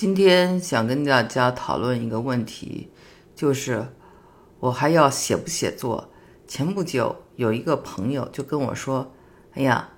今天想跟大家讨论一个问题，就是我还要写不写作？前不久有一个朋友就跟我说：“哎呀，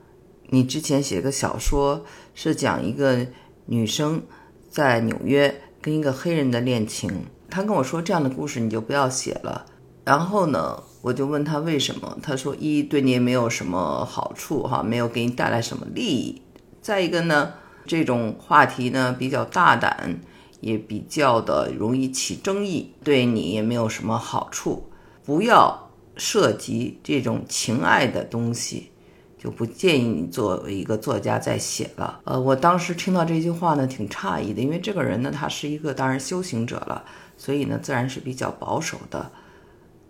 你之前写个小说是讲一个女生在纽约跟一个黑人的恋情，他跟我说这样的故事你就不要写了。”然后呢，我就问他为什么？他说：“一对你也没有什么好处，哈，没有给你带来什么利益；再一个呢。”这种话题呢比较大胆，也比较的容易起争议，对你也没有什么好处。不要涉及这种情爱的东西，就不建议你作为一个作家再写了。呃，我当时听到这句话呢，挺诧异的，因为这个人呢，他是一个当然修行者了，所以呢，自然是比较保守的。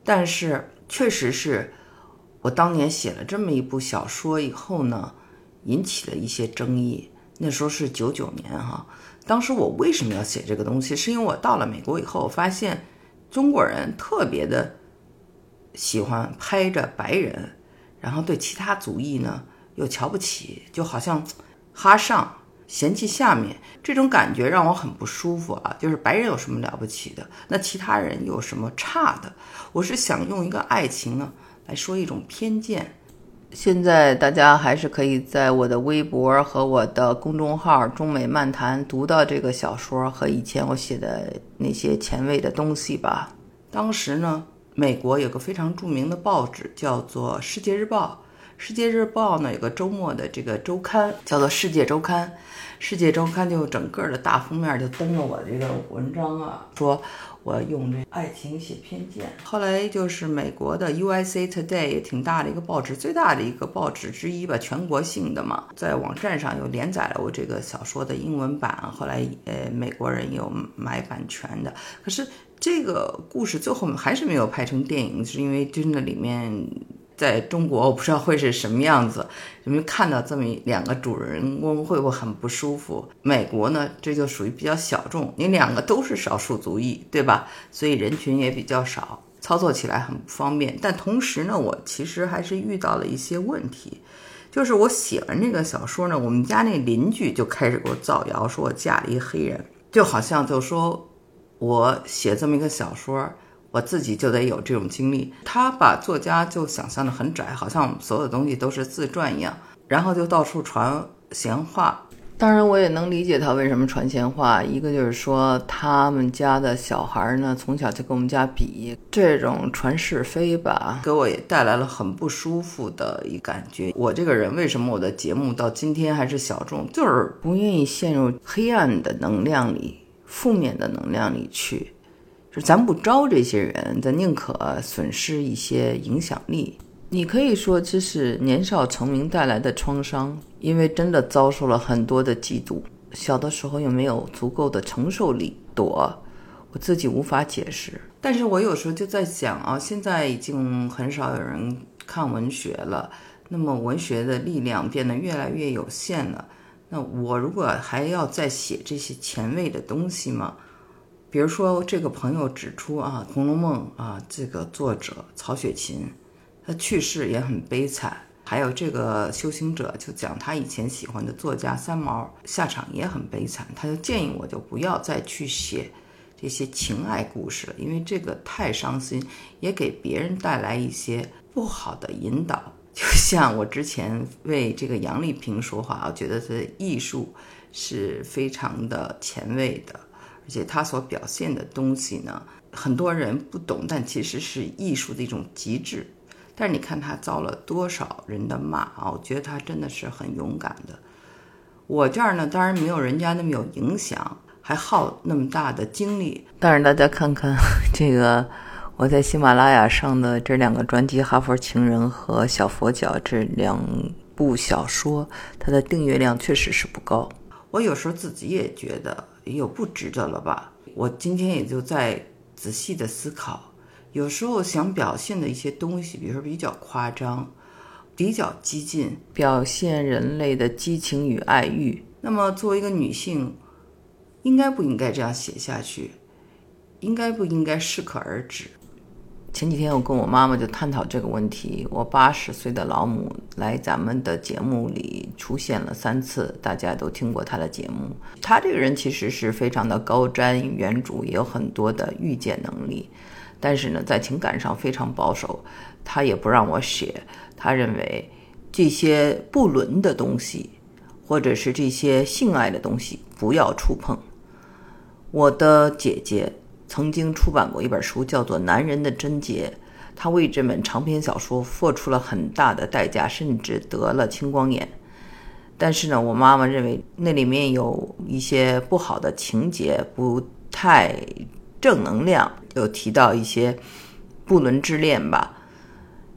但是确实是我当年写了这么一部小说以后呢，引起了一些争议。那时候是九九年哈，当时我为什么要写这个东西？是因为我到了美国以后，我发现中国人特别的喜欢拍着白人，然后对其他族裔呢又瞧不起，就好像哈上嫌弃下面，这种感觉让我很不舒服啊。就是白人有什么了不起的？那其他人有什么差的？我是想用一个爱情呢来说一种偏见。现在大家还是可以在我的微博和我的公众号“中美漫谈”读到这个小说和以前我写的那些前卫的东西吧。当时呢，美国有个非常著名的报纸叫做《世界日报》，《世界日报》呢有个周末的这个周刊叫做《世界周刊》，《世界周刊》就整个的大封面就登了我这个文章啊，说。我用这爱情写偏见，后来就是美国的 USA Today 也挺大的一个报纸，最大的一个报纸之一吧，全国性的嘛，在网站上又连载了我这个小说的英文版，后来呃美国人有买版权的，可是这个故事最后还是没有拍成电影，是因为真的里面。在中国，我不知道会是什么样子。有没有看到这么两个主人公，会不会很不舒服？美国呢，这就属于比较小众，你两个都是少数族裔，对吧？所以人群也比较少，操作起来很不方便。但同时呢，我其实还是遇到了一些问题，就是我写完这个小说呢，我们家那邻居就开始给我造谣，说我嫁了一黑人，就好像就说我写这么一个小说。我自己就得有这种经历。他把作家就想象的很窄，好像所有东西都是自传一样，然后就到处传闲话。当然，我也能理解他为什么传闲话。一个就是说，他们家的小孩呢，从小就跟我们家比，这种传是非吧，给我也带来了很不舒服的一感觉。我这个人为什么我的节目到今天还是小众，就是不愿意陷入黑暗的能量里、负面的能量里去。就咱不招这些人，咱宁可损失一些影响力。你可以说这是年少成名带来的创伤，因为真的遭受了很多的嫉妒。小的时候又没有足够的承受力躲，我自己无法解释。但是我有时候就在想啊，现在已经很少有人看文学了，那么文学的力量变得越来越有限了。那我如果还要再写这些前卫的东西吗？比如说，这个朋友指出啊，《红楼梦》啊，这个作者曹雪芹，他去世也很悲惨。还有这个修行者就讲他以前喜欢的作家三毛下场也很悲惨。他就建议我就不要再去写这些情爱故事了，因为这个太伤心，也给别人带来一些不好的引导。就像我之前为这个杨丽萍说话，我觉得她的艺术是非常的前卫的。而且他所表现的东西呢，很多人不懂，但其实是艺术的一种极致。但是你看他遭了多少人的骂啊！我觉得他真的是很勇敢的。我这儿呢，当然没有人家那么有影响，还耗那么大的精力。但是大家看看这个，我在喜马拉雅上的这两个专辑《哈佛情人》和《小佛脚》这两部小说，它的订阅量确实是不高。我有时候自己也觉得。有不值得了吧？我今天也就在仔细的思考，有时候想表现的一些东西，比如说比较夸张、比较激进，表现人类的激情与爱欲。那么作为一个女性，应该不应该这样写下去？应该不应该适可而止？前几天我跟我妈妈就探讨这个问题。我八十岁的老母来咱们的节目里出现了三次，大家都听过她的节目。她这个人其实是非常的高瞻远瞩，也有很多的预见能力，但是呢，在情感上非常保守。她也不让我写，她认为这些不伦的东西，或者是这些性爱的东西不要触碰。我的姐姐。曾经出版过一本书，叫做《男人的贞洁》，他为这本长篇小说付出了很大的代价，甚至得了青光眼。但是呢，我妈妈认为那里面有一些不好的情节，不太正能量，有提到一些不伦之恋吧。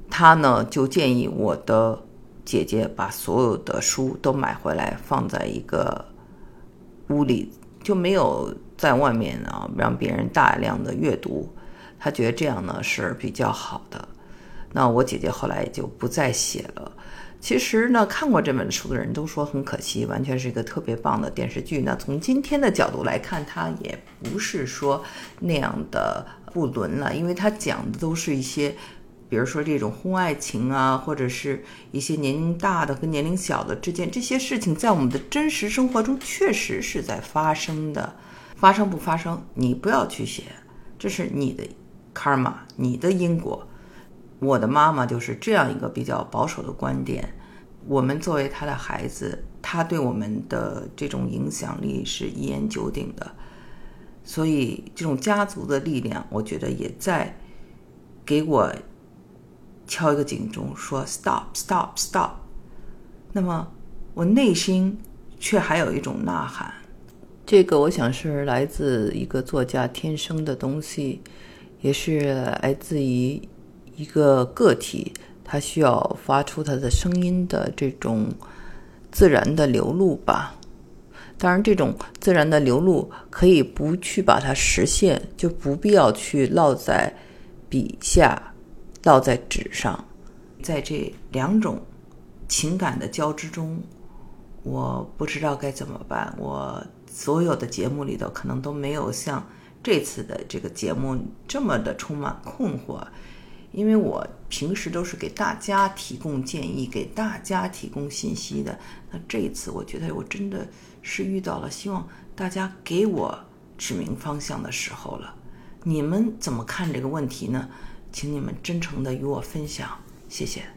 她呢就建议我的姐姐把所有的书都买回来，放在一个屋里，就没有。在外面啊，让别人大量的阅读，他觉得这样呢是比较好的。那我姐姐后来也就不再写了。其实呢，看过这本书的人都说很可惜，完全是一个特别棒的电视剧。那从今天的角度来看，它也不是说那样的不伦了，因为它讲的都是一些。比如说这种婚外情啊，或者是一些年龄大的跟年龄小的之间这些事情，在我们的真实生活中确实是在发生的。发生不发生，你不要去写，这是你的 karma，你的因果。我的妈妈就是这样一个比较保守的观点。我们作为她的孩子，她对我们的这种影响力是一言九鼎的。所以，这种家族的力量，我觉得也在给我。敲一个警钟，说 “stop, stop, stop”。那么我内心却还有一种呐喊。这个我想是来自一个作家天生的东西，也是来自于一个个体，他需要发出他的声音的这种自然的流露吧。当然，这种自然的流露可以不去把它实现，就不必要去烙在笔下。烙在纸上，在这两种情感的交织中，我不知道该怎么办。我所有的节目里头，可能都没有像这次的这个节目这么的充满困惑，因为我平时都是给大家提供建议，给大家提供信息的。那这一次，我觉得我真的是遇到了希望大家给我指明方向的时候了。你们怎么看这个问题呢？请你们真诚的与我分享，谢谢。